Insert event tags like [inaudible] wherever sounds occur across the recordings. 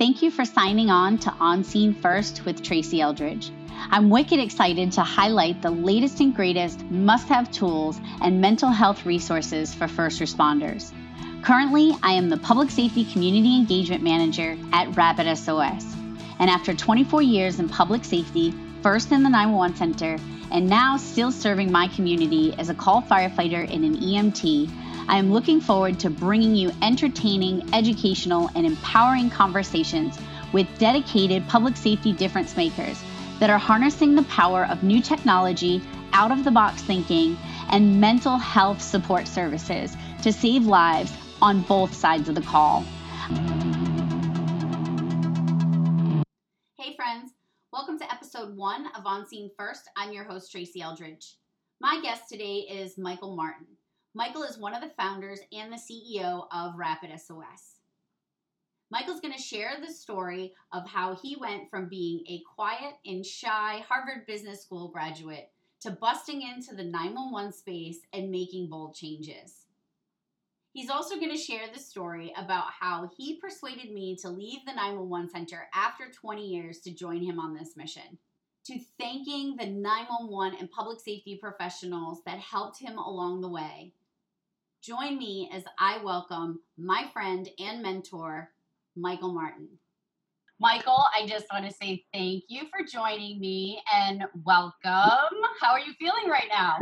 thank you for signing on to On Scene First with Tracy Eldridge. I'm wicked excited to highlight the latest and greatest must have tools and mental health resources for first responders. Currently, I am the Public Safety Community Engagement Manager at Rapid SOS. And after 24 years in public safety, first in the 911 Center, and now still serving my community as a call firefighter in an EMT, I am looking forward to bringing you entertaining, educational, and empowering conversations with dedicated public safety difference makers that are harnessing the power of new technology, out of the box thinking, and mental health support services to save lives on both sides of the call. Hey, friends. Welcome to episode one of On Scene First. I'm your host, Tracy Eldridge. My guest today is Michael Martin. Michael is one of the founders and the CEO of Rapid SOS. Michael's going to share the story of how he went from being a quiet and shy Harvard Business School graduate to busting into the 911 space and making bold changes. He's also going to share the story about how he persuaded me to leave the 911 center after 20 years to join him on this mission. To thanking the 911 and public safety professionals that helped him along the way. Join me as I welcome my friend and mentor, Michael Martin. Michael, I just want to say thank you for joining me and welcome. How are you feeling right now?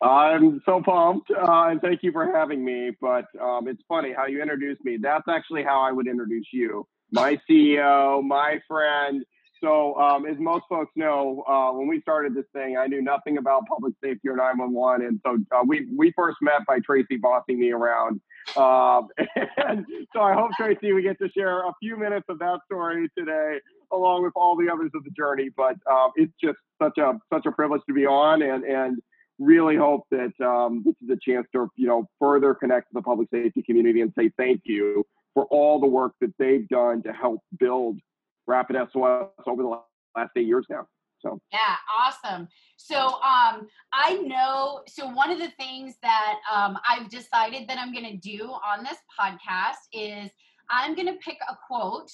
[laughs] I'm so pumped, uh, and thank you for having me. But um, it's funny how you introduced me. That's actually how I would introduce you, my [laughs] CEO, my friend. So, um, as most folks know, uh, when we started this thing, I knew nothing about public safety or 911, and so uh, we we first met by Tracy bossing me around. Um, [laughs] and so, I hope Tracy, we get to share a few minutes of that story today, along with all the others of the journey. But uh, it's just such a such a privilege to be on, and and really hope that um, this is a chance to you know further connect to the public safety community and say thank you for all the work that they've done to help build Rapid SOS over the last eight years now. So yeah, awesome. So um, I know. So one of the things that um, I've decided that I'm going to do on this podcast is I'm going to pick a quote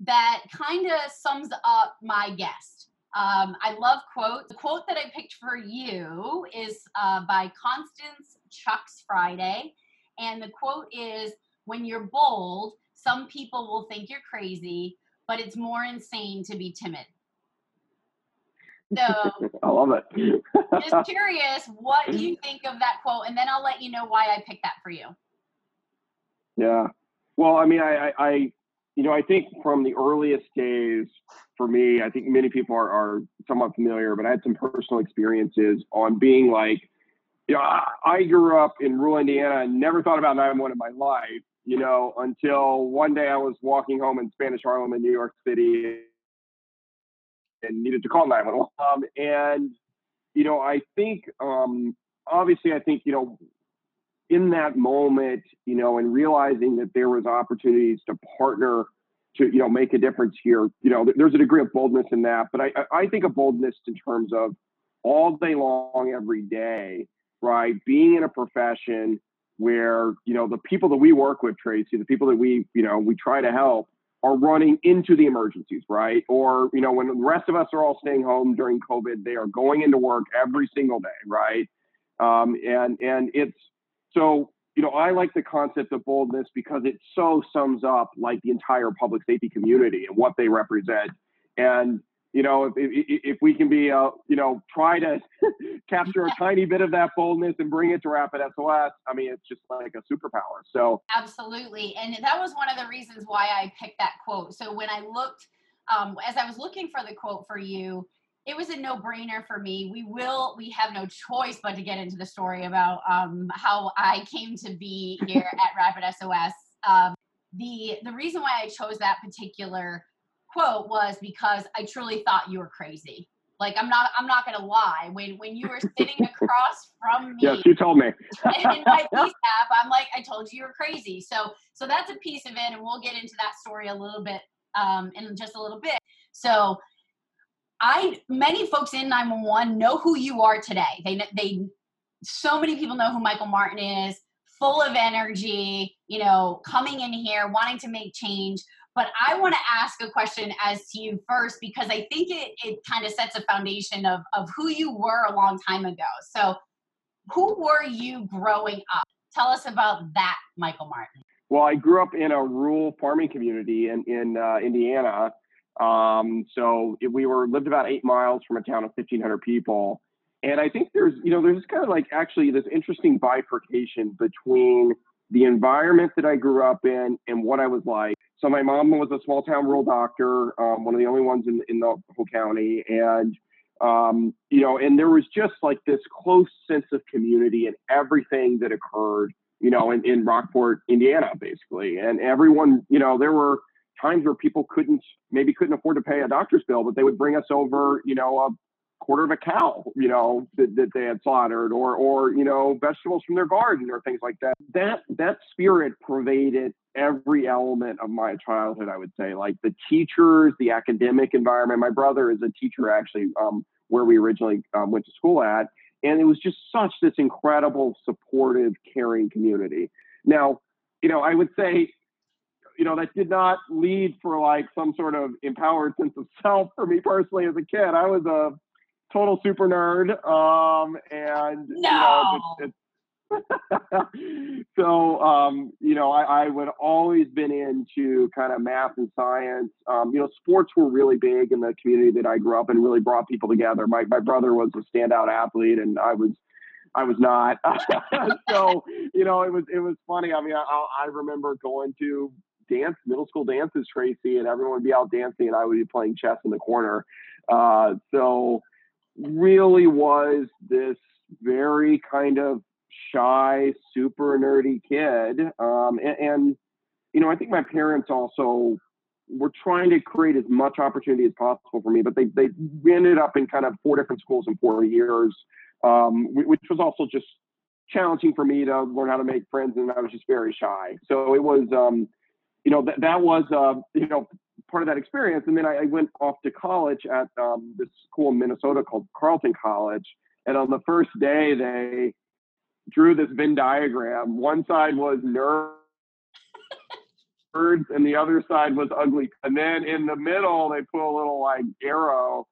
that kind of sums up my guest. Um, I love quotes. The quote that I picked for you is uh, by Constance Chuks Friday. And the quote is When you're bold, some people will think you're crazy, but it's more insane to be timid. [laughs] So I love it. just curious, what do you [laughs] think of that quote? And then I'll let you know why I picked that for you. Yeah. Well, I mean, I, I, I you know, I think from the earliest days for me, I think many people are, are somewhat familiar, but I had some personal experiences on being like, you know, I grew up in rural Indiana and never thought about 911 in my life, you know, until one day I was walking home in Spanish Harlem in New York City and needed to call 911. Um, and, you know, I think, um, obviously, I think, you know, in that moment, you know, and realizing that there was opportunities to partner to, you know, make a difference here, you know, there's a degree of boldness in that. But I, I think of boldness in terms of all day long, every day, right? Being in a profession where, you know, the people that we work with, Tracy, the people that we, you know, we try to help are running into the emergencies, right? Or, you know, when the rest of us are all staying home during COVID, they are going into work every single day, right? Um, and and it's so, you know, I like the concept of boldness because it so sums up like the entire public safety community and what they represent. And, you know, if, if, if we can be, uh, you know, try to [laughs] capture a [laughs] tiny bit of that boldness and bring it to Rapid SOS, I mean, it's just like a superpower. So, absolutely. And that was one of the reasons why I picked that quote. So, when I looked, um, as I was looking for the quote for you, it was a no-brainer for me. We will, we have no choice but to get into the story about um, how I came to be [laughs] here at Rapid SOS. Um, the the reason why I chose that particular quote was because I truly thought you were crazy. Like I'm not I'm not gonna lie. When when you were sitting [laughs] across from me, yes, you told me [laughs] in my [laughs] peace app, I'm like I told you you were crazy. So so that's a piece of it, and we'll get into that story a little bit um, in just a little bit. So I many folks in 911 know who you are today. They they so many people know who Michael Martin is full of energy, you know, coming in here, wanting to make change. But I want to ask a question as to you first because I think it, it kind of sets a foundation of, of who you were a long time ago. So, who were you growing up? Tell us about that, Michael Martin. Well, I grew up in a rural farming community in, in uh, Indiana. Um, so we were lived about eight miles from a town of 1,500 people. And I think there's, you know, there's kind of like actually this interesting bifurcation between the environment that I grew up in and what I was like. So my mom was a small town rural doctor, um, one of the only ones in, in the whole county. And, um, you know, and there was just like this close sense of community and everything that occurred, you know, in, in Rockport, Indiana, basically. And everyone, you know, there were times where people couldn't, maybe couldn't afford to pay a doctor's bill, but they would bring us over, you know, a quarter of a cow, you know, that, that they had slaughtered or, or, you know, vegetables from their garden or things like that. That, that spirit pervaded every element of my childhood, I would say, like the teachers, the academic environment. My brother is a teacher actually, um, where we originally um, went to school at. And it was just such this incredible, supportive, caring community. Now, you know, I would say, you know, that did not lead for like some sort of empowered sense of self for me personally as a kid. I was a total super nerd. Um, and no. you know, it's, it's [laughs] so um, you know, I, I would always been into kind of math and science. Um, you know, sports were really big in the community that I grew up in. Really brought people together. My my brother was a standout athlete, and I was I was not. [laughs] so you know, it was it was funny. I mean, I, I remember going to dance middle school dances, Tracy, and everyone would be out dancing, and I would be playing chess in the corner. Uh, so really was this very kind of shy, super nerdy kid. Um, and, and, you know, I think my parents also were trying to create as much opportunity as possible for me, but they, they ended up in kind of four different schools in four years, um, which was also just challenging for me to learn how to make friends. And I was just very shy. So it was, um, you know, that, that was, uh, you know, part of that experience. And then I, I went off to college at um, this school in Minnesota called Carleton College. And on the first day, they drew this Venn diagram. One side was nerds, and the other side was ugly. And then in the middle, they put a little like arrow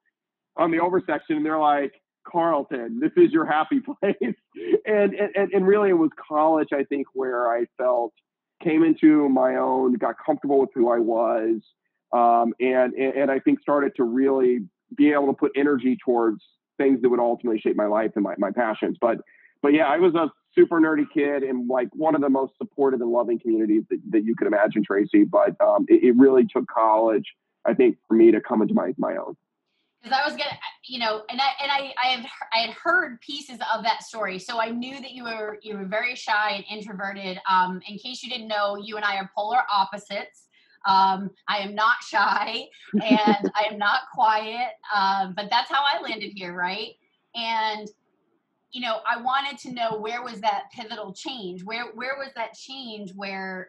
on the oversection, and they're like, Carleton, this is your happy [laughs] place. and, and and really, it was college, I think, where I felt came into my own, got comfortable with who I was, um, and, and I think started to really be able to put energy towards things that would ultimately shape my life and my, my passions. But but yeah, I was a super nerdy kid in like one of the most supportive and loving communities that, that you could imagine, Tracy. But um, it, it, really took college, I think, for me to come into my my own. Because I was gonna, you know, and I and I I have I had heard pieces of that story, so I knew that you were you were very shy and introverted. Um, in case you didn't know, you and I are polar opposites. Um, I am not shy and [laughs] I am not quiet, um, but that's how I landed here, right? And you know, I wanted to know where was that pivotal change? Where where was that change where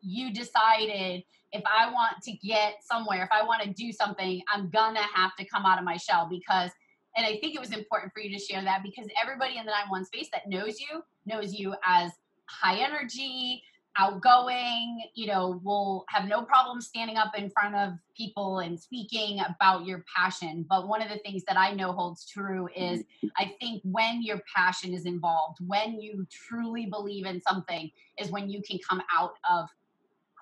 you decided if I want to get somewhere, if I want to do something, I'm gonna have to come out of my shell because and I think it was important for you to share that because everybody in the 9-1 space that knows you knows you as high energy, outgoing, you know, will have no problem standing up in front of people and speaking about your passion. But one of the things that I know holds true is I think when your passion is involved, when you truly believe in something, is when you can come out of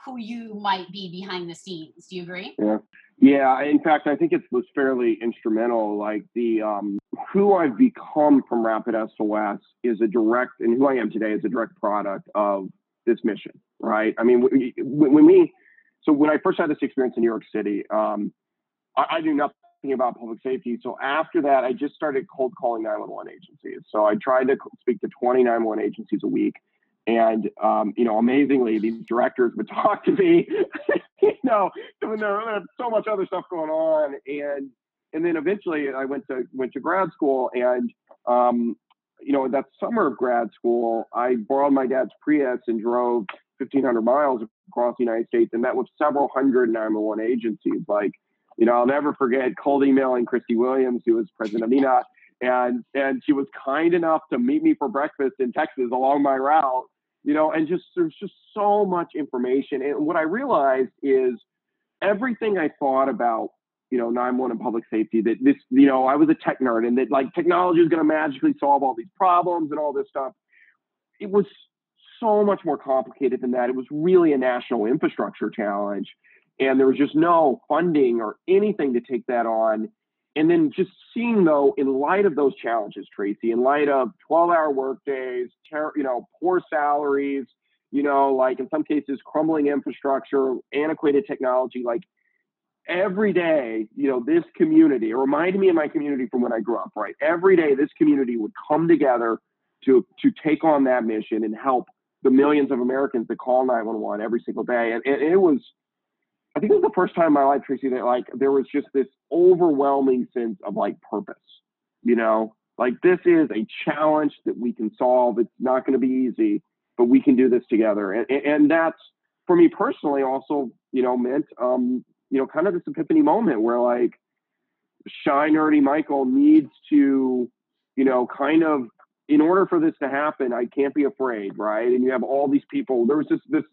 who you might be behind the scenes. Do you agree? Yeah. Yeah, in fact, I think it was fairly instrumental. Like the um, who I've become from Rapid SOS is a direct, and who I am today is a direct product of this mission, right? I mean, when we, so when I first had this experience in New York City, um, I, I knew nothing about public safety. So after that, I just started cold calling 911 agencies. So I tried to speak to 20 911 agencies a week. And, um, you know, amazingly, these directors would [laughs] talk to me, [laughs] you know, when there was so much other stuff going on. And, and then eventually I went to, went to grad school and, um, you know, that summer of grad school, I borrowed my dad's Prius and drove 1,500 miles across the United States and met with several hundred 911 agencies. Like, you know, I'll never forget cold emailing Christy Williams, who was president of NENA, and and she was kind enough to meet me for breakfast in Texas along my route. you know, and just there's just so much information. And what I realized is everything I thought about, you know, 9-1 and public safety, that this, you know, I was a tech nerd and that like technology is going to magically solve all these problems and all this stuff. It was so much more complicated than that. It was really a national infrastructure challenge. And there was just no funding or anything to take that on. And then just seeing though, in light of those challenges, Tracy, in light of 12 hour workdays, ter- you know, poor salaries, you know, like in some cases, crumbling infrastructure, antiquated technology, like every day, you know, this community, it reminded me of my community from when I grew up, right? Every day, this community would come together to, to take on that mission and help the millions of Americans that call 911 every single day. And, and it was, I think it was the first time in my life, Tracy, that like there was just this overwhelming sense of like purpose, you know, like this is a challenge that we can solve. It's not going to be easy, but we can do this together. And, and that's for me personally also, you know, meant, um, you know, kind of this epiphany moment where like shy nerdy Michael needs to, you know, kind of in order for this to happen, I can't be afraid, right? And you have all these people. There was this this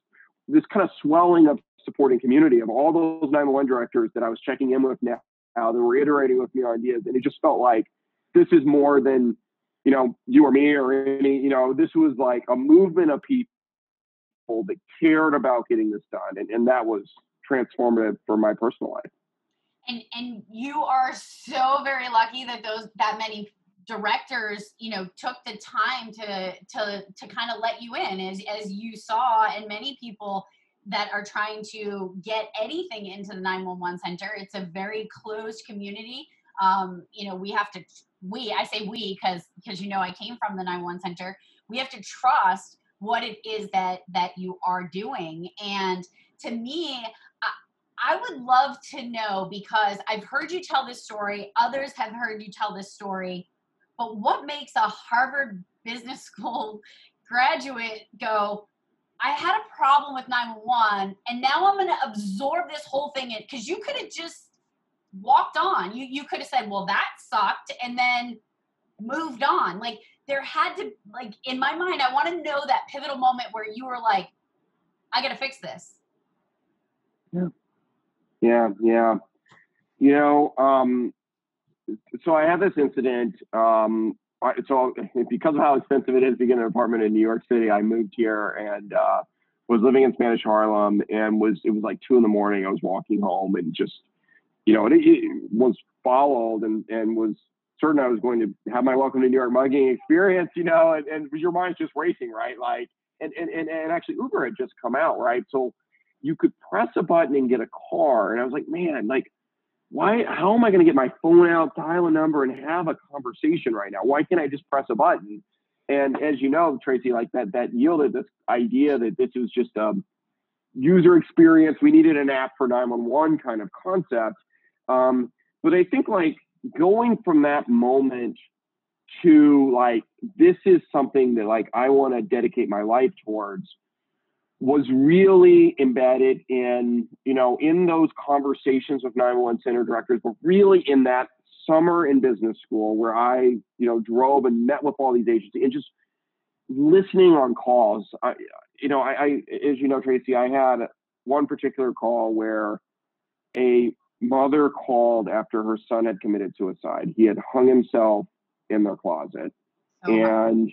this kind of swelling of supporting community of all those 911 directors that I was checking in with now, now that were iterating with me ideas, and it just felt like this is more than you know you or me or any you know this was like a movement of people that cared about getting this done, and, and that was transformative for my personal life. And and you are so very lucky that those that many directors you know took the time to to to kind of let you in as as you saw and many people that are trying to get anything into the 911 center. It's a very closed community. Um, you know we have to we i say we because because you know i came from the 911 center. We have to trust what it is that that you are doing. And to me I would love to know because I've heard you tell this story, others have heard you tell this story. But what makes a Harvard Business [laughs] School graduate go, I had a problem with 911 and now I'm going to absorb this whole thing in because you could have just walked on. You you could have said, "Well, that sucked," and then moved on. Like there had to like in my mind, I want to know that pivotal moment where you were like, "I got to fix this." Yeah. Yeah, yeah. You know, um, so I had this incident. Um, so because of how expensive it is to get an apartment in New York City, I moved here and uh, was living in Spanish Harlem and was it was like two in the morning. I was walking home and just you know it, it was followed and and was certain I was going to have my welcome to New York mugging experience. You know, and, and your mind's just racing, right? Like and and, and actually Uber had just come out, right? So you could press a button and get a car, and I was like, man, like why how am I going to get my phone out, dial a number, and have a conversation right now? Why can't I just press a button? And as you know, Tracy, like that that yielded this idea that this was just a user experience. We needed an app for 911 kind of concept. Um, but I think like going from that moment to like this is something that like I want to dedicate my life towards was really embedded in, you know, in those conversations with 911 center directors, but really in that summer in business school where I, you know, drove and met with all these agencies and just listening on calls. I, you know, I, I, as you know, Tracy, I had one particular call where a mother called after her son had committed suicide. He had hung himself in their closet. Oh, and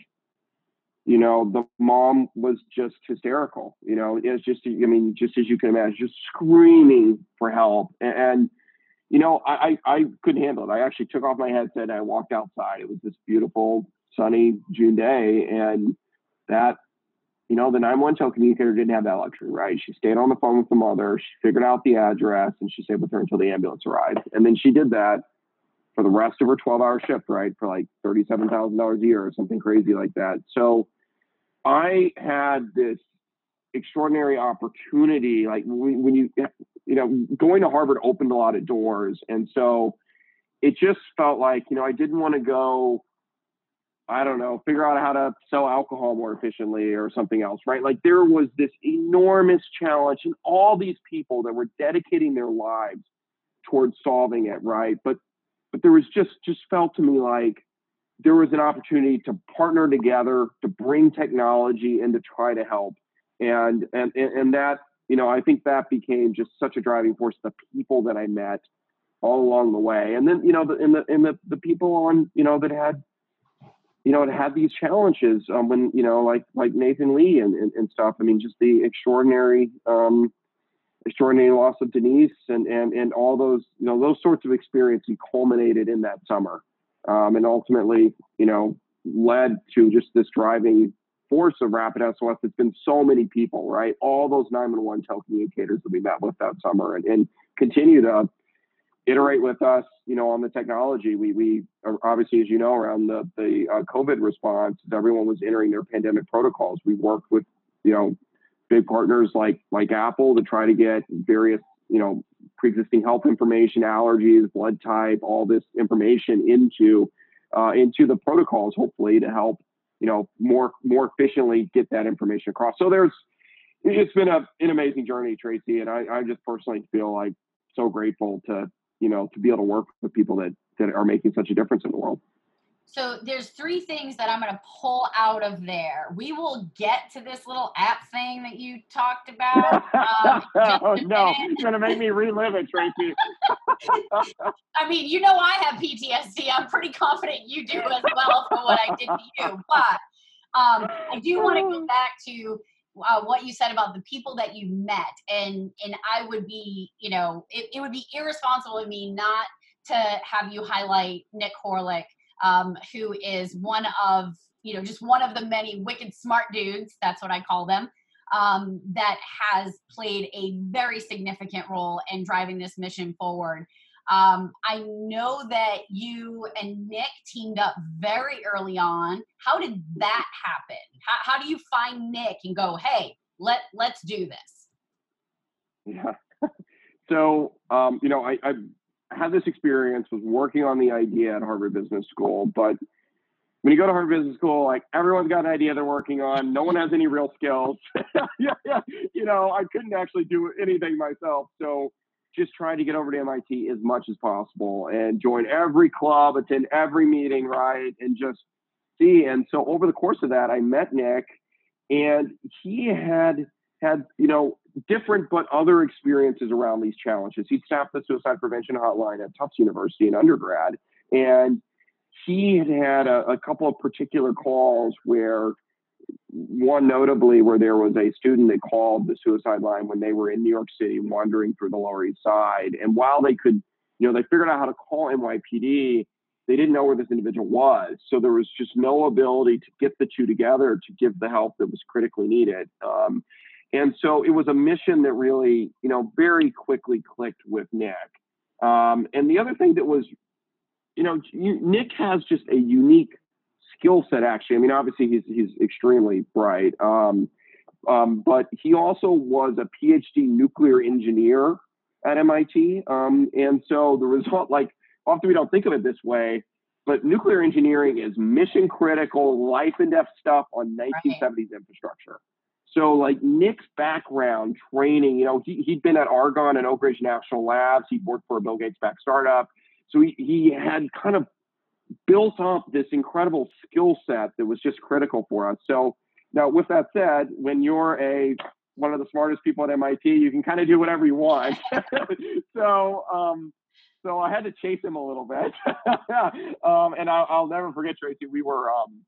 you know, the mom was just hysterical. You know, it's just, I mean, just as you can imagine, just screaming for help. And, and you know, I, I, I couldn't handle it. I actually took off my headset and I walked outside. It was this beautiful, sunny June day. And that, you know, the 911 telecommunicator didn't have that luxury, right? She stayed on the phone with the mother. She figured out the address and she stayed with her until the ambulance arrived. And then she did that for the rest of her 12 hour shift, right? For like $37,000 a year or something crazy like that. So I had this extraordinary opportunity. Like when, when you, you know, going to Harvard opened a lot of doors. And so it just felt like, you know, I didn't want to go, I don't know, figure out how to sell alcohol more efficiently or something else, right? Like there was this enormous challenge and all these people that were dedicating their lives towards solving it, right? But but there was just just felt to me like there was an opportunity to partner together to bring technology and to try to help. And and and that you know I think that became just such a driving force. The people that I met all along the way, and then you know the and the and the, the people on you know that had you know, to have these challenges um, when, you know, like like Nathan Lee and, and, and stuff. I mean, just the extraordinary um, extraordinary loss of Denise and, and and all those, you know, those sorts of experiences culminated in that summer. Um, and ultimately, you know, led to just this driving force of Rapid SOS. It's been so many people, right? All those 911 telecommunicators that we met with that summer and, and continue to iterate with us, you know, on the technology. We we obviously, as you know, around the the uh, COVID response, everyone was entering their pandemic protocols. We worked with, you know, big partners like like Apple to try to get various, you know, pre-existing health information, allergies, blood type, all this information into uh, into the protocols, hopefully to help, you know, more more efficiently get that information across. So there's it's been a, an amazing journey, Tracy, and I, I just personally feel like so grateful to you know, to be able to work with people that that are making such a difference in the world. So there's three things that I'm going to pull out of there. We will get to this little app thing that you talked about. [laughs] Um, oh, no, you're going to make me relive it, Tracy. [laughs] I mean, you know I have PTSD. I'm pretty confident you do as well for what I did to you. But um, I do want to go [laughs] back to uh, what you said about the people that you met and and i would be you know it, it would be irresponsible of me not to have you highlight nick horelik um, who is one of you know just one of the many wicked smart dudes that's what i call them um, that has played a very significant role in driving this mission forward um, I know that you and Nick teamed up very early on. How did that happen? How, how do you find Nick and go, hey, let let's do this? Yeah. [laughs] so um, you know, I, I had this experience was working on the idea at Harvard Business School, but when you go to Harvard Business School, like everyone's got an idea they're working on. No one has any real skills. [laughs] yeah, yeah. You know, I couldn't actually do anything myself. So just trying to get over to MIT as much as possible and join every club, attend every meeting, right? And just see. And so over the course of that, I met Nick and he had had, you know, different but other experiences around these challenges. He staffed the suicide prevention hotline at Tufts University in undergrad. And he had had a, a couple of particular calls where one notably where there was a student that called the suicide line when they were in New York City wandering through the Lower East Side. And while they could, you know, they figured out how to call NYPD, they didn't know where this individual was. So there was just no ability to get the two together to give the help that was critically needed. Um, and so it was a mission that really, you know, very quickly clicked with Nick. Um, and the other thing that was, you know, you, Nick has just a unique skill set actually. I mean, obviously he's he's extremely bright, um, um, but he also was a PhD nuclear engineer at MIT, um, and so the result, like often we don't think of it this way, but nuclear engineering is mission critical, life and death stuff on 1970s right. infrastructure. So like Nick's background training, you know, he, he'd been at Argonne and Oak Ridge National Labs. He'd worked for a Bill Gates backed startup. So he, he had kind of built up this incredible skill set that was just critical for us. So now, with that said, when you're a one of the smartest people at MIT, you can kind of do whatever you want. [laughs] so, um, so I had to chase him a little bit, [laughs] um, and I'll, I'll, never forget Tracy. We were um,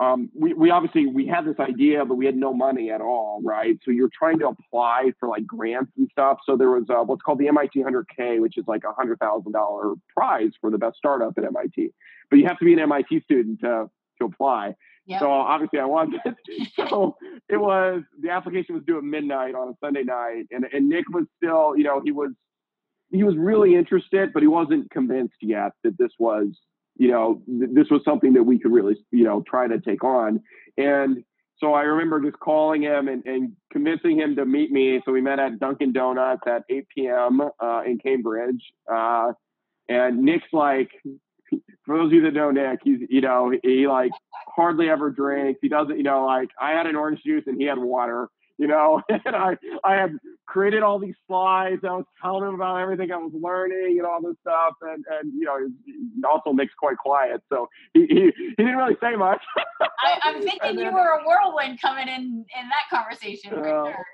um, we, we obviously we had this idea, but we had no money at all, right? So you're trying to apply for like grants and stuff. So there was uh, what's called the MIT 100K, which is like a hundred thousand dollar prize for the best startup at MIT. But you have to be an MIT student to to apply. Yep. So obviously I wanted. [laughs] so it was the application was due at midnight on a Sunday night, and and Nick was still, you know, he was he was really interested, but he wasn't convinced yet that this was you know, th- this was something that we could really, you know, try to take on. And so I remember just calling him and, and convincing him to meet me. So we met at Dunkin' Donuts at 8 p.m. Uh, in Cambridge. Uh, and Nick's like, for those of you that know Nick, he's, you know, he like hardly ever drinks. He doesn't, you know, like I had an orange juice and he had water, you know, [laughs] and I, I had created all these slides. I was telling him about everything I was learning and all this stuff. And, and you know, he also makes quite quiet. So he, he, he didn't really say much. I, [laughs] am thinking then, you were a whirlwind coming in in that conversation. Uh, sure.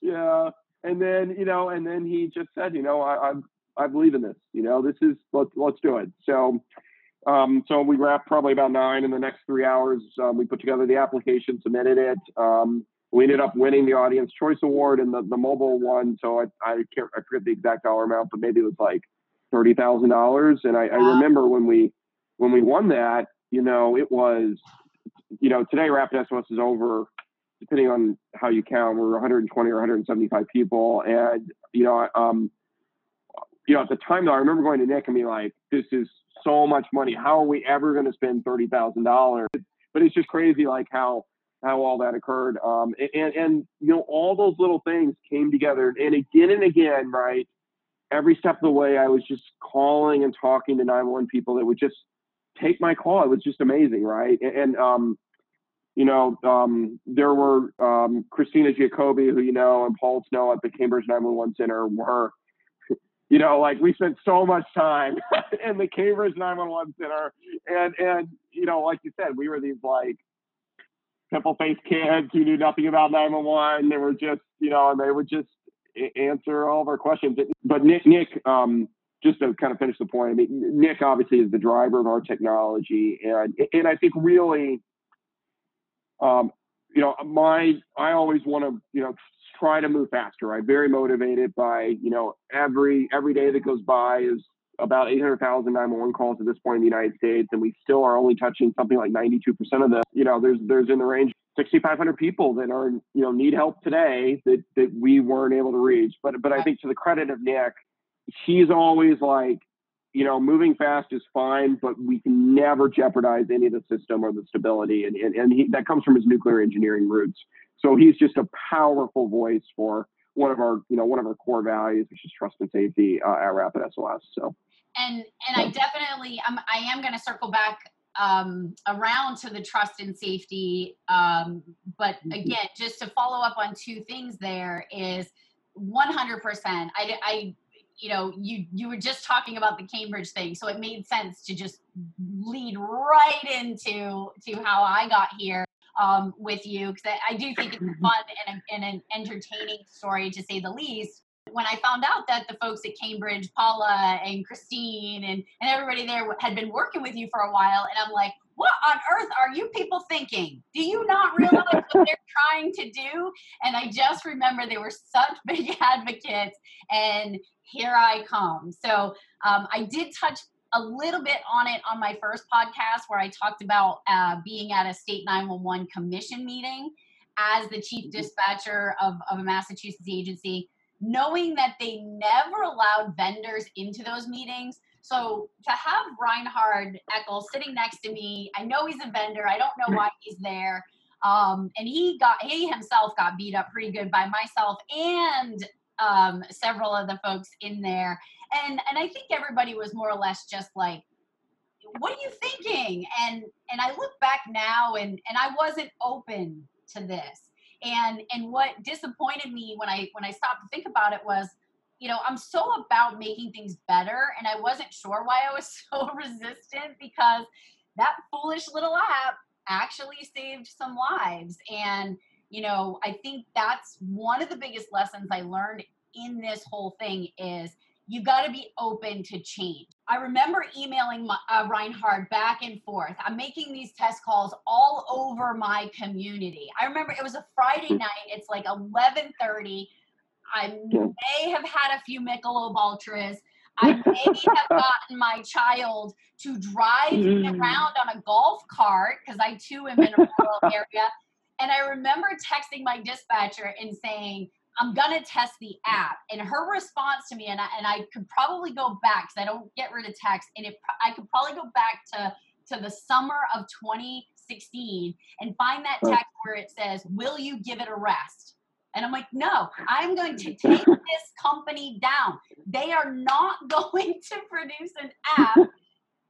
Yeah. And then, you know, and then he just said, you know, I, I, I believe in this, you know, this is, let's, let's do it. So, um, so we wrapped probably about nine in the next three hours. Um, we put together the application, submitted it. Um, we ended up winning the Audience Choice Award and the, the mobile one. So I, I can't, I forget the exact dollar amount, but maybe it was like $30,000. And I, wow. I remember when we, when we won that, you know, it was, you know, today Rapid SOS is over, depending on how you count, we're 120 or 175 people. And, you know, um, you know, at the time though, I remember going to Nick and being like, this is so much money. How are we ever going to spend $30,000? But it's just crazy, like how, how all that occurred. Um, and, and, you know, all those little things came together. And again and again, right, every step of the way, I was just calling and talking to 911 people that would just take my call. It was just amazing, right? And, and um, you know, um, there were um, Christina Giacobbe, who you know, and Paul Snow at the Cambridge 911 Center were, [laughs] you know, like we spent so much time [laughs] in the Cambridge 911 Center, and and you know, like you said, we were these like pimple faced kids who knew nothing about 911. They were just, you know, and they would just answer all of our questions. But Nick, Nick, um, just to kind of finish the point, I mean, Nick obviously is the driver of our technology, and and I think really, um, you know, my I always want to, you know, try to move faster. I'm very motivated by, you know, every every day that goes by is about 800,000 911 calls at this point in the United States, and we still are only touching something like 92% of them. You know, there's there's in the range 6,500 people that are you know need help today that that we weren't able to reach. But but I think to the credit of Nick, he's always like, you know, moving fast is fine, but we can never jeopardize any of the system or the stability, and and, and he, that comes from his nuclear engineering roots. So he's just a powerful voice for one of our you know one of our core values, which is trust and safety uh, at Rapid SOS. So and and I definitely I'm I am going to circle back um, around to the trust and safety. Um, but mm-hmm. again, just to follow up on two things, there is 100%. I, I you know you you were just talking about the cambridge thing so it made sense to just lead right into to how i got here um, with you because I, I, do think it's a mm-hmm. fun and, a, and an entertaining story to say the least when I found out that the folks at Cambridge, Paula and Christine and, and everybody there had been working with you for a while, and I'm like, what on earth are you people thinking? Do you not [laughs] realize what they're trying to do? And I just remember they were such [laughs] big advocates, and here I come. So um, I did touch a little bit on it on my first podcast where I talked about uh, being at a state 911 commission meeting as the chief mm-hmm. dispatcher of, of a Massachusetts agency knowing that they never allowed vendors into those meetings. So to have Reinhard Ekl sitting next to me, I know he's a vendor. I don't know why he's there. Um, and he got he himself got beat up pretty good by myself and um, several of the folks in there. And and I think everybody was more or less just like, what are you thinking? And and I look back now and and I wasn't open to this and and what disappointed me when i when i stopped to think about it was you know i'm so about making things better and i wasn't sure why i was [laughs] so resistant because that foolish little app actually saved some lives and you know i think that's one of the biggest lessons i learned in this whole thing is you got to be open to change. I remember emailing my, uh, Reinhard back and forth. I'm making these test calls all over my community. I remember it was a Friday hmm. night. It's like 11:30. I may have had a few Michelob Ultras. I may have [laughs] gotten my child to drive me hmm. around on a golf cart because I too am in a rural [laughs] area. And I remember texting my dispatcher and saying, I'm gonna test the app. And her response to me, and I, and I could probably go back because I don't get rid of text, and it, I could probably go back to to the summer of 2016 and find that text where it says, "Will you give it a rest?" And I'm like, no, I'm going to take [laughs] this company down. They are not [laughs] going to produce an app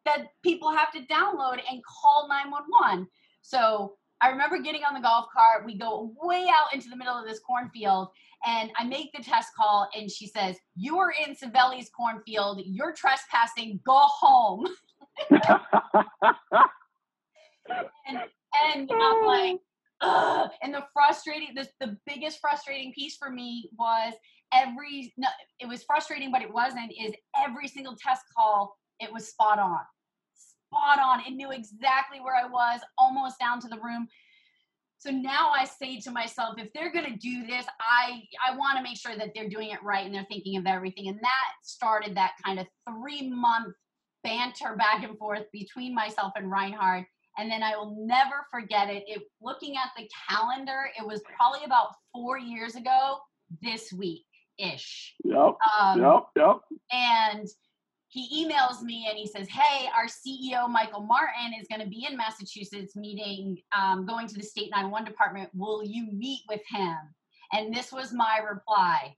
that people have to download and call 911. So I remember getting on the golf cart. We go way out into the middle of this cornfield, and I make the test call, and she says, "You are in Savelli's cornfield. You're trespassing. Go home." [laughs] and, and I'm like, Ugh. and the frustrating, the, the biggest frustrating piece for me was every, no, it was frustrating, but it wasn't, is every single test call, it was spot on. Spot on. It knew exactly where I was, almost down to the room. So now I say to myself, if they're going to do this, I I want to make sure that they're doing it right and they're thinking of everything. And that started that kind of three month banter back and forth between myself and Reinhard and then I will never forget it. It looking at the calendar, it was probably about four years ago this week ish. Yep. Um, yep. Yep. And he emails me and he says, "Hey, our CEO Michael Martin is going to be in Massachusetts meeting, um, going to the state 911 department. Will you meet with him?" And this was my reply.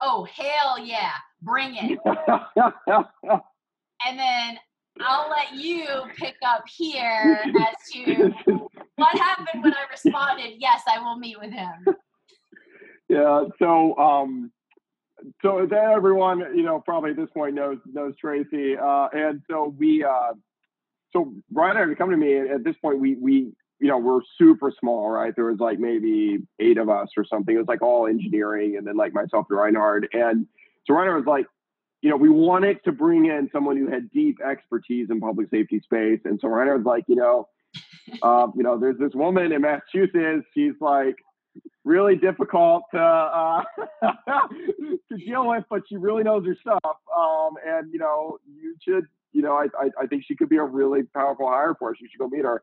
Oh hell yeah, bring it. [laughs] and then I'll let you pick up here as to [laughs] what happened when I responded, yes, I will meet with him. Yeah, so um so everyone, you know, probably at this point knows knows Tracy. Uh and so we uh so Reinhard had come to me at this point we we you know, we're super small, right? There was like maybe eight of us or something. It was like all engineering and then like myself and Reinhard. And so Reinhard was like, you know, we wanted to bring in someone who had deep expertise in public safety space. And so Reinhard was like, you know, uh, you know, there's this woman in Massachusetts. She's like really difficult to uh, [laughs] to deal with, but she really knows her stuff. Um, and you know, you should, you know, I, I, I think she could be a really powerful hire for us. You should go meet her.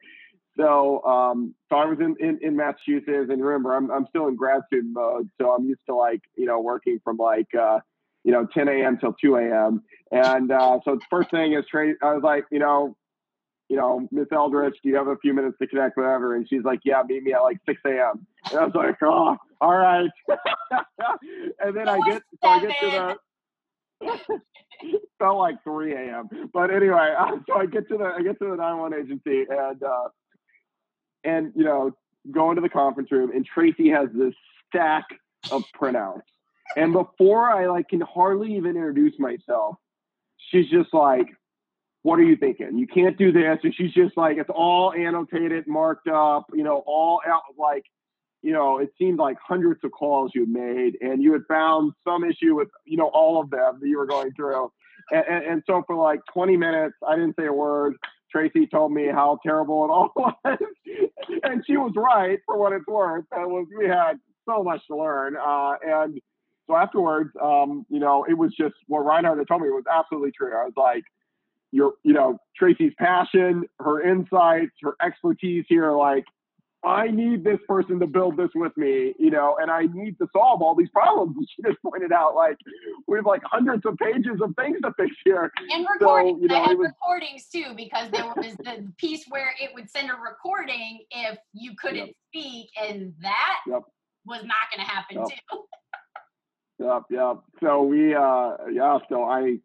So, um, so I was in, in, in Massachusetts, and remember, I'm I'm still in grad student mode, so I'm used to like, you know, working from like. Uh, you know, 10 a.m. till 2 a.m. And uh, so the first thing is trade. I was like, you know, you know, Miss Eldridge, do you have a few minutes to connect, whatever? And she's like, yeah, meet me at like 6 a.m. And I was like, oh, all right. [laughs] and then I get, so I get to the, [laughs] felt like 3 a.m. But anyway, uh, [laughs] so I get to the, I get to the 911 agency and, uh, and, you know, go into the conference room and Tracy has this stack of printouts and before I like can hardly even introduce myself, she's just like, "What are you thinking? You can't do this." And she's just like, "It's all annotated, marked up, you know, all out like." You know, it seemed like hundreds of calls you made, and you had found some issue with, you know, all of them that you were going through. And, and, and so for like 20 minutes, I didn't say a word. Tracy told me how terrible it all [laughs] was, and she was right for what it's worth. It was we had so much to learn, uh, and so afterwards, um, you know, it was just what Reinhard had told me was absolutely true. I was like, your, you know, Tracy's passion, her insights, her expertise here, like, I need this person to build this with me, you know, and I need to solve all these problems. [laughs] And she just pointed out, like, we have like hundreds of pages of things to fix here. And recordings. So, you know, I had was, recordings too, because there was the piece where it would send a recording if you couldn't yep. speak, and that yep. was not going to happen yep. too. [laughs] Yep, yep. So we, uh, yeah. So I,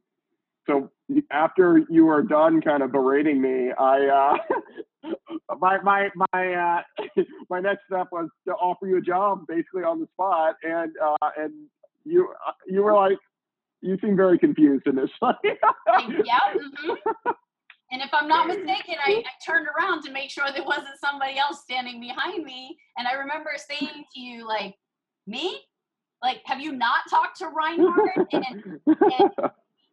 so after you were done, kind of berating me, I, uh, [laughs] my my my uh, [laughs] my next step was to offer you a job, basically on the spot, and uh, and you uh, you were like, you seem very confused initially. yeah. Mm-hmm. [laughs] And if I'm not mistaken, I, I, turned around to make sure there wasn't somebody else standing behind me. And I remember saying to you, like, me? Like, have you not talked to Reinhard? and, and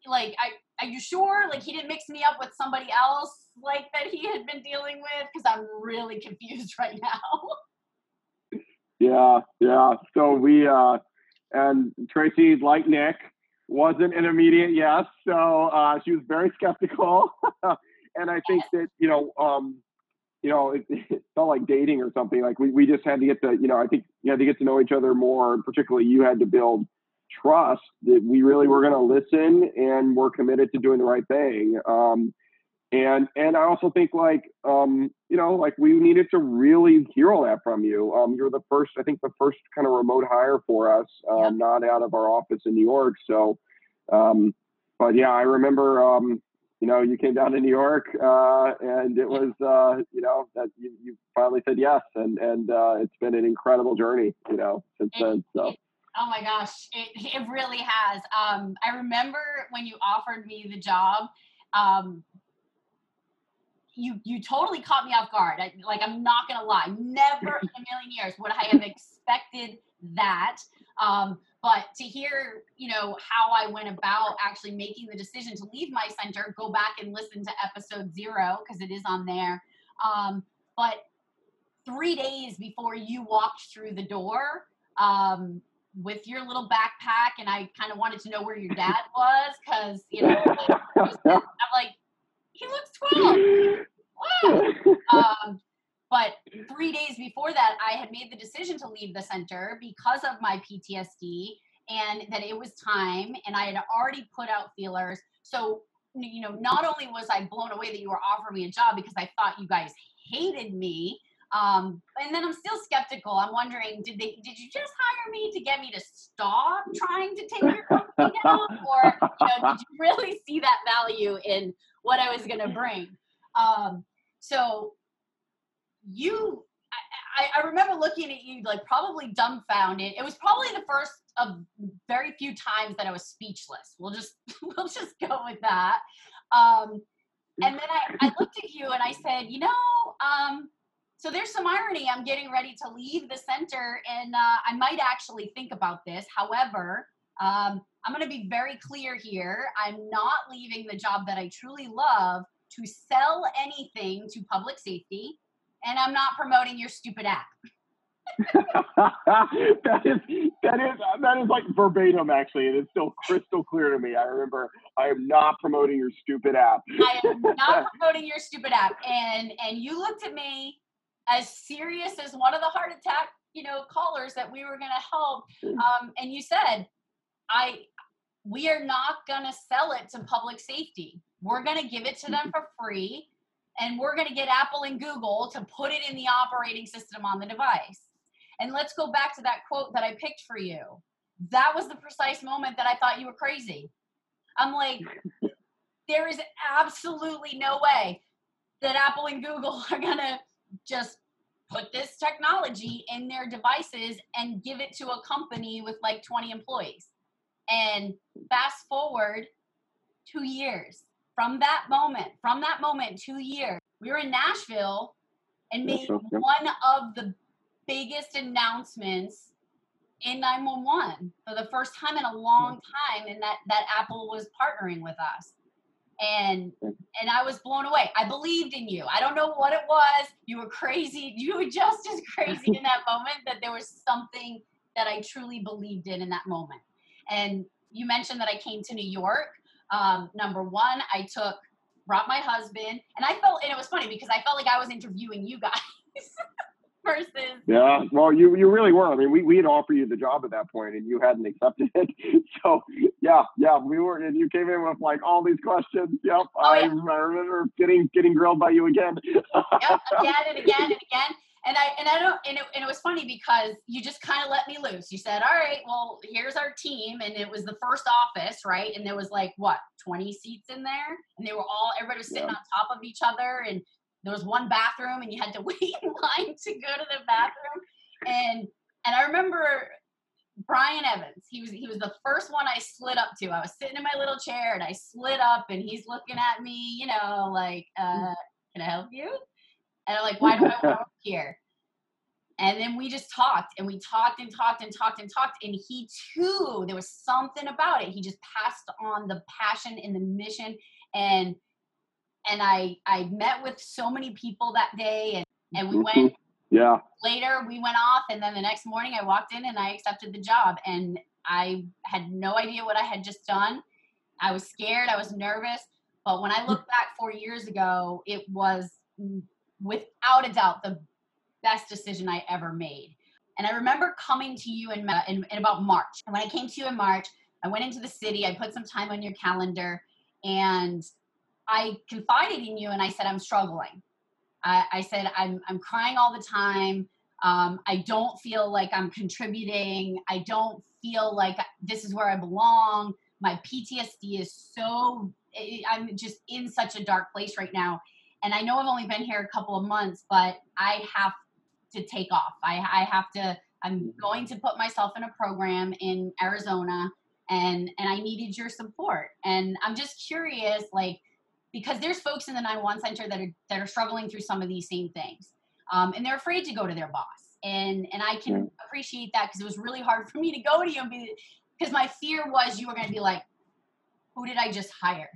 like, I, are you sure? Like, he didn't mix me up with somebody else like that he had been dealing with? Because I'm really [laughs] confused right now. yeah, yeah. So we, uh, and Tracy, like Nick, wasn't an immediate yes. So uh, she was very skeptical. [laughs] and I think that, you know, um, you know, it, [laughs] it, felt like dating or something. Like we, we just had to get to, you know, I think you had to get to know each other more. And particularly you had to build trust that we really were going to listen and we're committed to doing the right thing. Um, and, and I also think like, um, you know, like we needed to really hear all that from you. Um, you're the first, I think the first kind of remote hire for us, um, yep. not out of our office in New York. So, um, but yeah, I remember, um, you know, you came down to New York, uh, and it was, uh, you know, that you, you finally said yes, and and uh, it's been an incredible journey, you know, since then. So it- oh my gosh, it, it really has. Um, I remember when you offered me the job. Um, you you totally caught me off guard. I, like I'm not gonna lie, never in a million years would I have expected that. Um, but to hear, you know, how I went about actually making the decision to leave my center, go back and listen to episode zero because it is on there. Um, but three days before you walked through the door um, with your little backpack, and I kind of wanted to know where your dad was because you know [laughs] I'm like, he looks 12. [laughs] Wow. Um, but three days before that, I had made the decision to leave the center because of my PTSD and that it was time. And I had already put out feelers. So, you know, not only was I blown away that you were offering me a job because I thought you guys hated me. Um, and then I'm still skeptical. I'm wondering, did they did you just hire me to get me to stop trying to take your company [laughs] down? Or you know, did you really see that value in what I was gonna bring? Um, so you I, I, I remember looking at you like probably dumbfounded. It was probably the first of very few times that I was speechless. We'll just [laughs] we'll just go with that. Um, and then I, I looked at you and I said, you know, um, so there's some irony. I'm getting ready to leave the center, and uh, I might actually think about this. However, um, I'm going to be very clear here. I'm not leaving the job that I truly love to sell anything to public safety, and I'm not promoting your stupid app. [laughs] that is that is that is like verbatim actually, and it's still crystal clear to me. I remember I am not promoting your stupid app. I am not promoting your stupid app. And and you looked at me as serious as one of the heart attack, you know, callers that we were gonna help. Um, and you said, I we are not gonna sell it to public safety. We're gonna give it to them for free, and we're gonna get Apple and Google to put it in the operating system on the device. And let's go back to that quote that I picked for you. That was the precise moment that I thought you were crazy. I'm like, [laughs] there is absolutely no way that Apple and Google are going to just put this technology in their devices and give it to a company with like 20 employees. And fast forward two years from that moment, from that moment, two years, we were in Nashville and made Nashville, yep. one of the biggest announcements in 911 for the first time in a long time and that that apple was partnering with us and and i was blown away. I believed in you. I don't know what it was. You were crazy. [laughs] You were just as crazy in that moment that there was something that i truly believed in in that moment. And you mentioned that i came to new york. Um, number one i took brought my husband and i felt and it was funny because i felt like i was interviewing you guys [laughs] versus Yeah, well, you you really were. I mean, we, we had offered you the job at that point, and you hadn't accepted it. [laughs] So yeah, yeah, we were, and you came in with like all these questions. Yep, Oh, I, yeah. I remember getting getting grilled by you again. yep, [laughs] again and again and again. And I and I don't and it, and it was funny because you just kind of let me loose. You said, "All right, well, here's our team," and it was the first office, right? And there was like what, 20 seats in there, and they were all everybody was sitting Yeah. on top of each other, and there was one bathroom, and you had to [laughs] wait in line to go to the bathroom. And and I remember Brian Evans. He was he was the first one I slid up to. I was sitting in my little chair, and I slid up, and he's looking at me, you know, like, uh, "Can I help you?" And I'm like, why do I want to work here? And then we just talked and we talked and talked and talked and talked. And he too, there was something about it. He just passed on the passion and the mission. And and I I met with so many people that day and, and we mm-hmm. went yeah, later we went off and then the next morning I walked in and I accepted the job and I had no idea what I had just done. I was scared, I was nervous, but when I look mm. back 4 years ago, it was mm, without a doubt the best decision I ever made. And I remember coming to you in, uh, in, in about March. And when I came to you in March, I went into the city, I put some time on your calendar, and I confided in you and I said, I'm struggling. I, I said, I'm, I'm crying all the time. Um, I don't feel like I'm contributing. I don't feel like this is where I belong. my PTSD is so, I'm just in such a dark place right now. And I know I've only been here a couple of months, but I have to take off. I, I have to, I'm going to put myself in a program in Arizona and, and I needed your support. And I'm just curious, like, because there's folks in the 911 center that are, that are struggling through some of these same things. Um, and they're afraid to go to their boss. And, and I can yeah. appreciate that because it was really hard for me to go to you because my fear was you were going to be like, who did I just hire?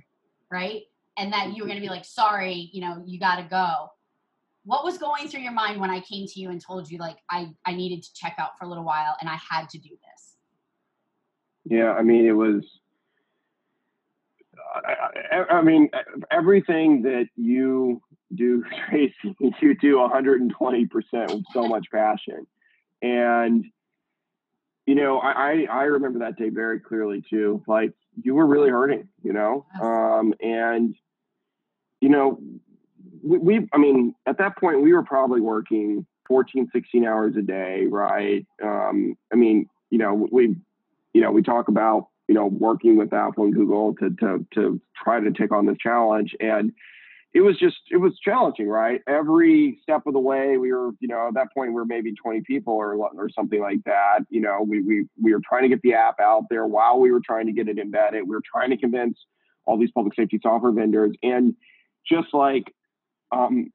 Right. And that you were going to be like, sorry, you know, you got to go. What was going through your mind when I came to you and told you like I, I needed to check out for a little while and I had to do this? Yeah. I mean, it was, I, I mean, everything that you do, [laughs] Tracy, you do 120% with so much passion. And, you know, I, I remember that day very clearly too. Like you were really hurting, you know, um, and you know, we, we, I mean, at that point we were probably working 14, 16 hours a day, right? Um, I mean, you know, we, you know, we talk about, you know, working with Apple and Google to, to, to try to take on this challenge. And, it was just it was challenging, right? Every step of the way, we were, you know, at that point we were maybe 20 people or or something like that. You know, we we we were trying to get the app out there while we were trying to get it embedded. We were trying to convince all these public safety software vendors, and just like, um,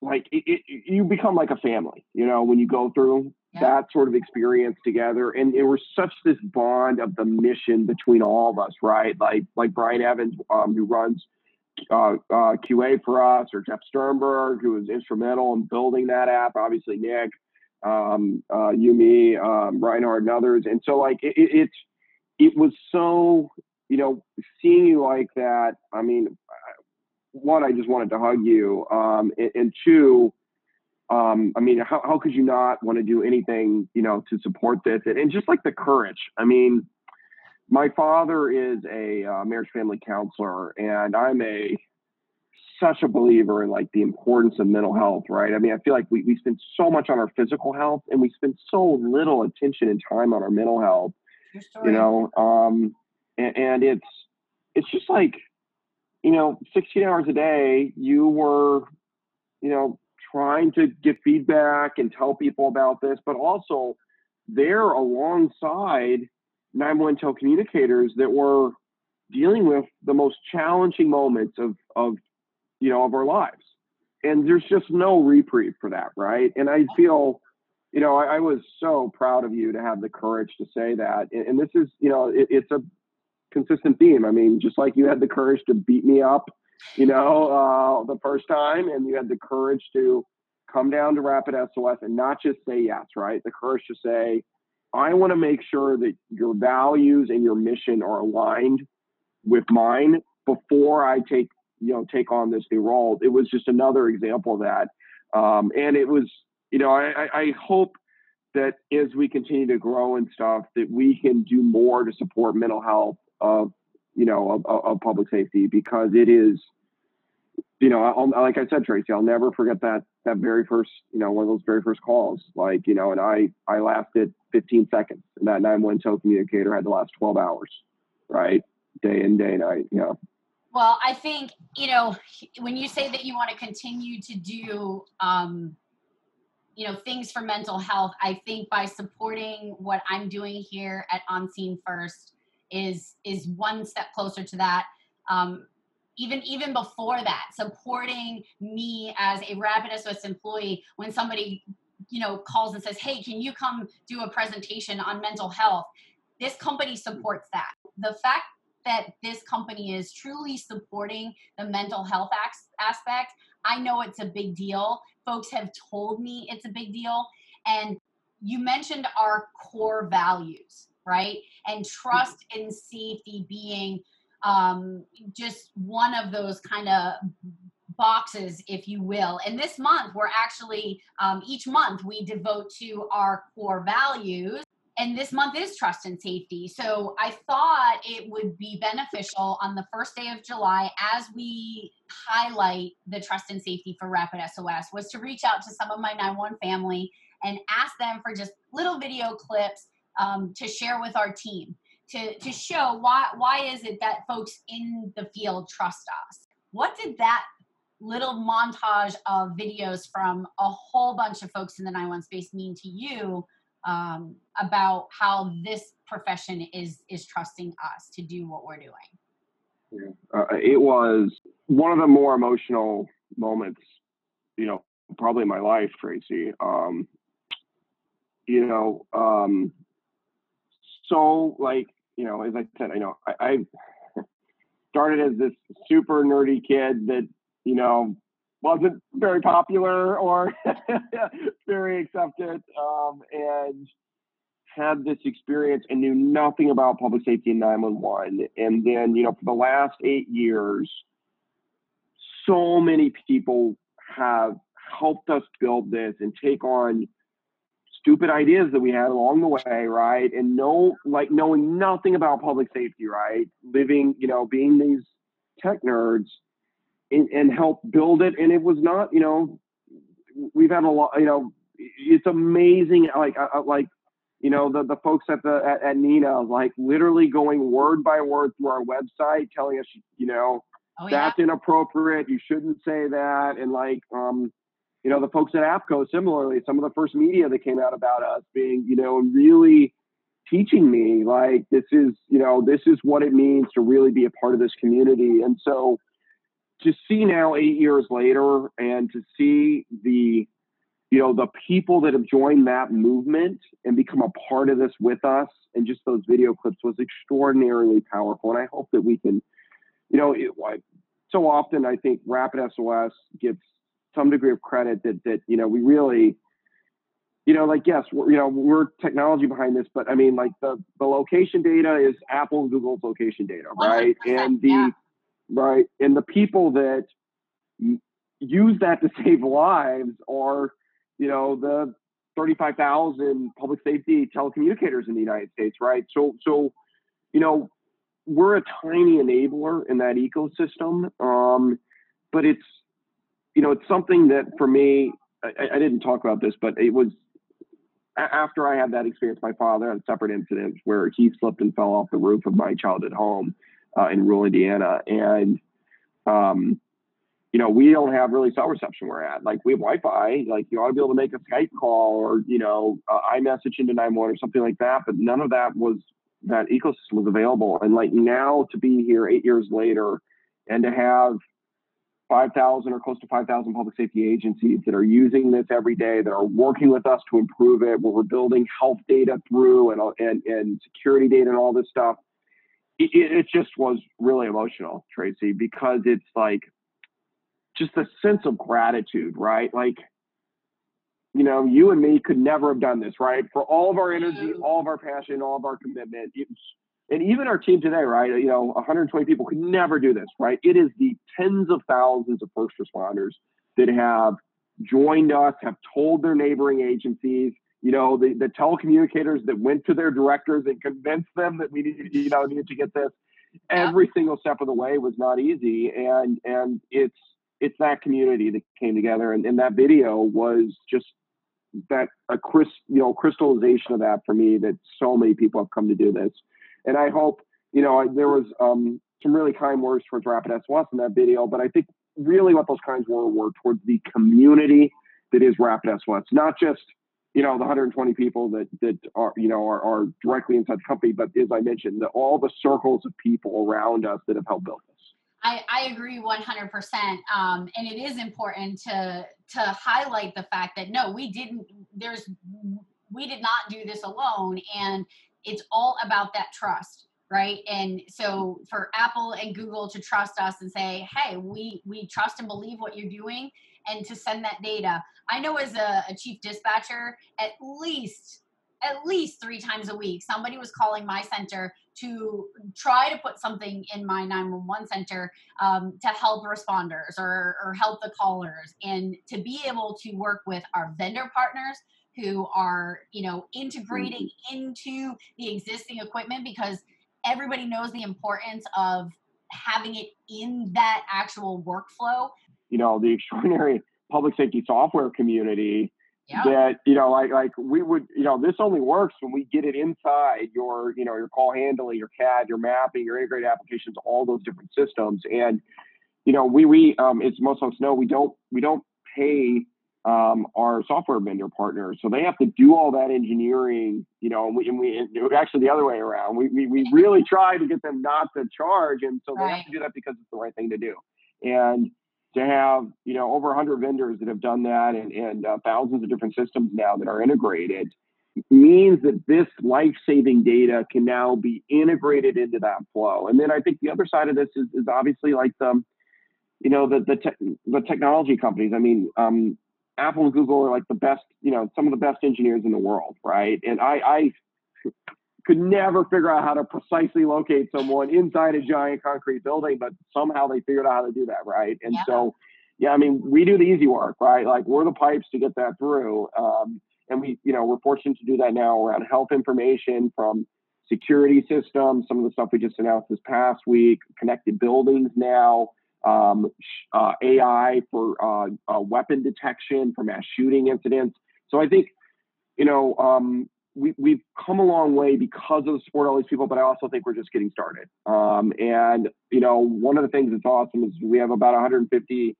like it, it, you become like a family, you know, when you go through yeah. that sort of experience together, and it was such this bond of the mission between all of us, right? Like like Brian Evans, um, who runs uh, uh, QA for us, or Jeff Sternberg, who was instrumental in building that app. Obviously, Nick, um, uh, um, Reinhard, and others. And so, like, it, it, it was so, you know, seeing you like that. I mean, one, I just wanted to hug you, um, and, and, two. Um, I mean, how, how could you not want to do anything, you know, to support this? And, and just like the courage. I mean, my father is a uh, marriage family counselor, and I'm a such a believer in like the importance of mental health, right? I mean, I feel like we, we spend so much on our physical health and we spend so little attention and time on our mental health. You know, um, and, and it's it's just like, you know, 16 hours a day, you were, you know, trying to get feedback and tell people about this, but also there alongside 911 telecommunicators that were dealing with the most challenging moments of, of you know of our lives. And there's just no reprieve for that right? And i feel you know i, I was so proud of you to have the courage to say that. And, and this is you know it, it's a consistent theme. I mean just like you had the courage to beat me up you know uh, the first time and you had the courage to come down to rapid sos and not just say yes right the courage to say I want to make sure that your values and your mission are aligned with mine before I take you know take on this new role. It was just another example of that, um, and it was you know I, I hope that as we continue to grow and stuff that we can do more to support mental health of you know of, of public safety because it is you know, I'll, like I said, Tracy, I'll never forget that that very first, you know, one of those very first calls. Like, you know, and I I lasted 15 seconds, and that 911 telecommunicator had to last 12 hours, right, day in day night. you know. Well, I think you know when you say that you want to continue to do, um, you know, things for mental health. I think by supporting what I'm doing here at On Scene First is is one step closer to that. Um, even even before that. Supporting me as a rapid sos employee when somebody you know calls and says hey can you come do a presentation on mental health? This company supports that. The fact that this company is truly supporting the mental health aspect i know it's a big deal. Folks have told me it's a big deal. And you mentioned our core values right and trust and safety being um, just one of those kind of boxes, if you will. And this month, we're actually, um, each month, we devote to our core values. And this month is trust and safety. So I thought it would be beneficial on the first day of July as we highlight the trust and safety for Rapid SOS was to reach out to some of my 911 family and ask them for just little video clips um, to share with our team to to show why why is it that folks in the field trust us. What did that little montage of videos from a whole bunch of folks in the 911 space mean to you um, about how this profession is is trusting us to do what we're doing? Yeah. Uh, it was one of the more emotional moments, you know, probably in my life, Tracy. Um, you know, um, so like, you know, as I said, I know I, I [laughs] started as this super nerdy kid that, you know, wasn't very popular or [laughs] very accepted, um, and had this experience and knew nothing about public safety in 911. And then, you know, for the last eight years, so many people have helped us build this and take on stupid ideas that we had along the way, right? And know, like, knowing nothing about public safety, right? Living, you know, being these tech nerds and, and help build it. And it was not, you know, we've had a lot, you know, it's amazing. Like, uh, like, you know, the, the folks at the, at, at NENA, like literally going word by word through our website, telling us, you know, oh, that's yeah. inappropriate. You shouldn't say that. And like, um, you know, the folks at APCO, similarly, some of the first media that came out about us being, you know, really teaching me like this is, you know, this is what it means to really be a part of this community. And so to see now eight years later and to see the, you know, the people that have joined that movement and become a part of this with us and just those video clips was extraordinarily powerful. And I hope that we can, you know, it, so often I think Rapid SOS gets some degree of credit that that you know we really you know like yes we're, you know we're technology behind this but i mean like the the location data is apple and google's location data right? And the yeah. right and the people that use that to [laughs] save lives are you know the 35,000 public safety telecommunicators in the United States right? So so you know we're a tiny enabler in that ecosystem um, but it's you know, it's something that for me, I, I didn't talk about this, but it was after I had that experience. My father had a separate incident where he slipped and fell off the roof of my childhood home uh, in rural Indiana, and um, you know, we don't have really cell reception we're at. Like we have Wi-Fi. Like you ought to be able to make a Skype call or you know, uh, iMessage into 911 or something like that. But none of that was that ecosystem was available. And like now to be here eight years later and to have 5,000 or close to 5,000 public safety agencies that are using this every day, that are working with us to improve it, where we're building health data through and, and, and security data and all this stuff. It, it just was really emotional, Tracy, because it's like just a sense of gratitude, right? Like, you know, you and me could never have done this, right? For all of our energy, all of our passion, all of our commitment, it's and even our team today, right? You know, 120 people could never do this, right? It is the tens of thousands of first responders that have joined us, have told their neighboring agencies, you know, the, the telecommunicators that went to their directors and convinced them that we needed, you know, needed to get this. Every single step of the way was not easy, and and it's it's that community that came together, and, and that video was just that a crisp, you know, crystallization of that for me. That so many people have come to do this and I hope, you know, there was um, some really kind words towards Rapid SOS in that video, but I think really what those kinds were were towards the community that is Rapid SOS, not just you know the 120 people that that are you know are, are directly inside the company, but as I mentioned, the, all the circles of people around us that have helped build this. I, I agree 100%. Um, and it is important to to highlight the fact that no, we didn't. There's we did not do this alone, and it's all about that trust right? And so for apple and google to trust us and say hey we we trust and believe what you're doing and to send that data. I know as a, a chief dispatcher at least at least three times a week somebody was calling my center to try to put something in my 911 center um, to help responders or, or help the callers and to be able to work with our vendor partners who are you know integrating mm-hmm. into the existing equipment because everybody knows the importance of having it in that actual workflow you know the extraordinary public safety software community Yeah. that you know like like we would you know this only works when we get it inside your you know your call handling your cad your mapping your integrated applications all those different systems and you know we we um as most folks know we don't we don't pay um, our software vendor partners. So they have to do all that engineering you know and we, and we and actually the other way around. We, we we really try to get them not to charge and so they have to do that because it's the right thing to do. And to have you know over 100 vendors that have done that and, and uh, thousands of different systems now that are integrated means that this life-saving data can now be integrated into that flow. And then i think the other side of this is, is obviously like the you know the the, te- the technology companies. I mean um, apple and google are like the best you know some of the best engineers in the world right and i i could never figure out how to precisely locate someone inside a giant concrete building, but somehow they figured out how to do that, right? And Yeah. so, yeah, I mean, we do the easy work, right? Like we're the pipes to get that through, um, and we, you know, we're fortunate to do that now around health information from security systems, some of the stuff we just announced this past week, connected buildings now, um, uh, AI for uh, uh, weapon detection for mass shooting incidents. So I think, you know, um, we, we've come a long way because of the support of all these people, but I also think we're just getting started. Um, and, you know, one of the things that's awesome is we have about 150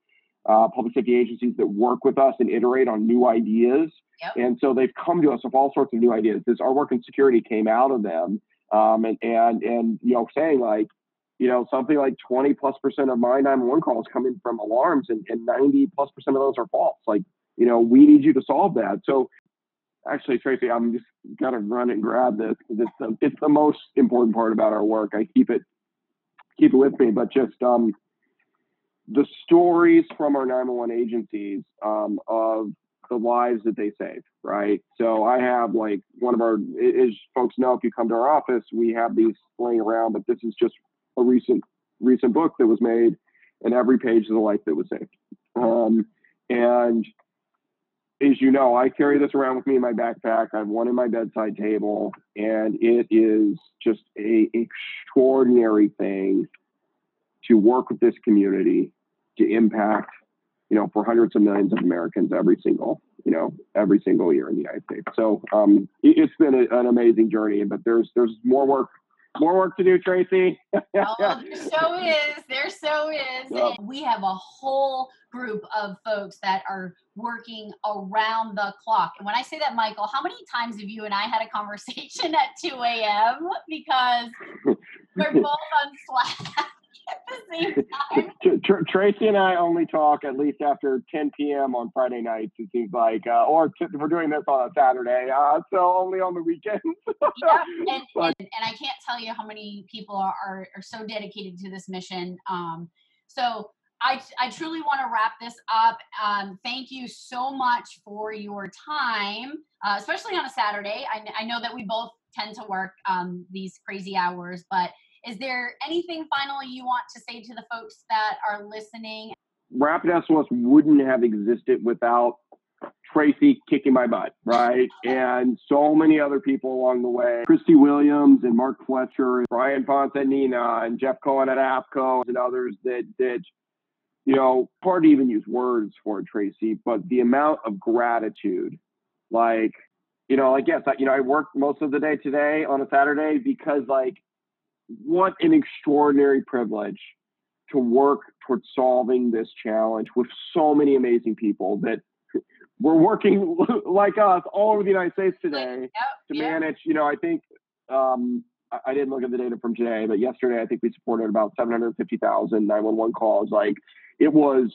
uh, public safety agencies that work with us and iterate on new ideas. Yep. And so they've come to us with all sorts of new ideas. This our work in security came out of them. Um, and, and, and, you know, saying like, you know, something like 20 plus percent of my 911 calls come in from alarms and, and 90 plus percent of those are false. Like, you know, we need you to solve that. So actually, Tracy, I'm just gotta run and grab this because it's the, it's the most important part about our work. I keep it keep it with me, but just um, the stories from our 911 agencies um, of the lives that they save, right? So I have like one of our, as folks know, if you come to our office, we have these laying around, but this is just a recent recent book that was made, and every page is a life that was saved. Um, and as you know, I carry this around with me in my backpack. I have one in my bedside table, and it is just a extraordinary thing to work with this community to impact, you know, for hundreds of millions of Americans every single, you know, every single year in the United States. So um, it, it's been a, an amazing journey, but there's there's more work more work to do, Tracy. [laughs] Oh, there so is. There so is. Yeah. We have a whole group of folks that are working around the clock. And when I say that, Michael, how many times have you and I had a conversation [laughs] at 2 a.m. because [laughs] we're both on Slack at the same time? Tr- Tr- Tracy and I only talk at least after 10 p.m. on Friday nights. It seems like, uh, or t- we're doing this on a Saturday, uh, so only on the weekends. [laughs] yeah, and, and, and I can't tell you how many people are, are, are so dedicated to this mission. Um, so I, I truly want to wrap this up. Um, thank you so much for your time, uh, especially on a Saturday. I, I know that we both tend to work um, these crazy hours, but is there anything finally you want to say to the folks that are listening? Rapid SOS wouldn't have existed without Tracy kicking my butt, right? and so many other people along the way. Christy Williams and Mark Fletcher, and Brian Fontes and Jeff Cohen at APCO, and others that that you know, hard to even use words for Tracy, but the amount of gratitude, like, you know, like yes, I, you know, I work most of the day today on a Saturday because like, what an extraordinary privilege to work towards solving this challenge with so many amazing people that we're working [laughs] like us all over the United States today Yep, to yep. manage. You know, I think um, I, I didn't look at the data from today, but yesterday I think we supported about 750,000 911 calls. Like it was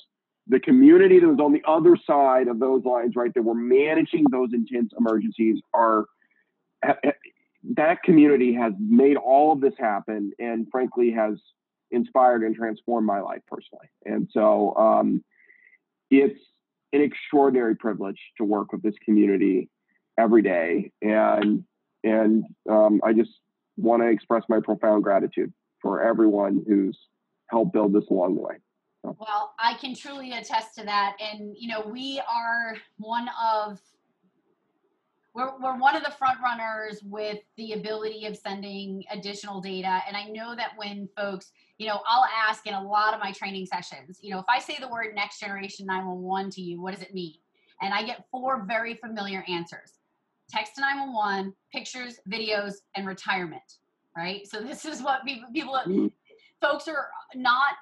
the community that was on the other side of those lines, right? That were managing those intense emergencies are that community has made all of this happen and frankly has inspired and transformed my life personally. And so um, it's an extraordinary privilege to work with this community every day. And and um, I just want to express my profound gratitude for everyone who's helped build this along the way. Well, I can truly attest to that. And, you know, we are one of, we're, we're one of the front runners with the ability of sending additional data. And I know that when folks, you know, I'll ask in a lot of my training sessions, you know, if I say the word next generation 911 to you, what does it mean? and I get four very familiar answers text to 911, pictures, videos, and retirement. Right. So this is what people, people mm-hmm. folks are not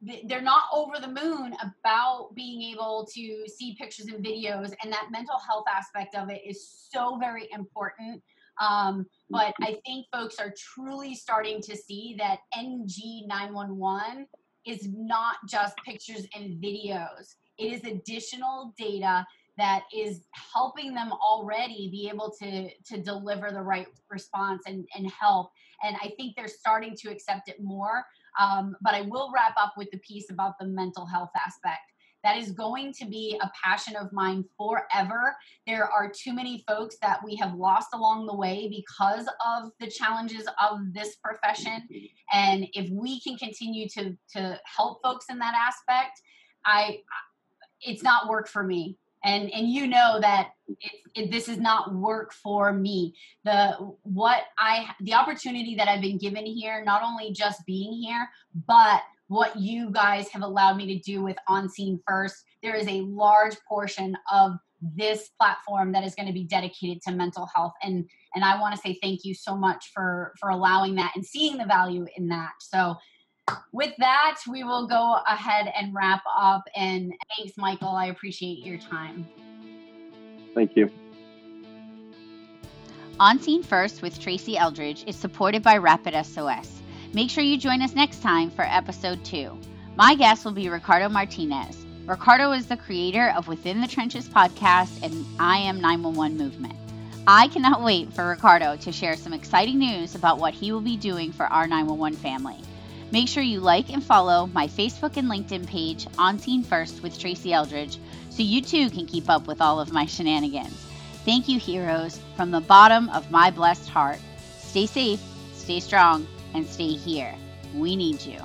they're not over the moon about being able to see pictures and videos and that mental health aspect of it is so very important. Um, but i think folks are truly starting to see that ng911 is not just pictures and videos. It is additional data that is helping them already be able to to deliver the right response and, and help. And i think they're starting to accept it more um, but I will wrap up with the piece about the mental health aspect. That is going to be a passion of mine forever. There are too many folks that we have lost along the way because of the challenges of this profession. And if we can continue to, to help folks in that aspect, I it's not work for me and and you know that it, this is not work for me. The what i the opportunity that i've been given here not only just being here but what you guys have allowed me to do with on scene first there is a large portion of this platform that is going to be dedicated to mental health. And and i want to say thank you so much for for allowing that and seeing the value in that. So with that, we will go ahead and wrap up. And thanks, Michael. I appreciate your time. Thank you. On Scene First with Tracy Eldridge is supported by Rapid SOS. Make sure you join us next time for episode two. My guest will be Ricardo Martinez. Ricardo is the creator of Within the Trenches podcast and I Am 911 movement. I cannot wait for Ricardo to share some exciting news about what he will be doing for our 911 family. Make sure you like and follow my Facebook and LinkedIn page, On Scene First with Tracy Eldridge, so you too can keep up with all of my shenanigans. Thank you, heroes, from the bottom of my blessed heart. Stay safe, stay strong, and stay here. We need you.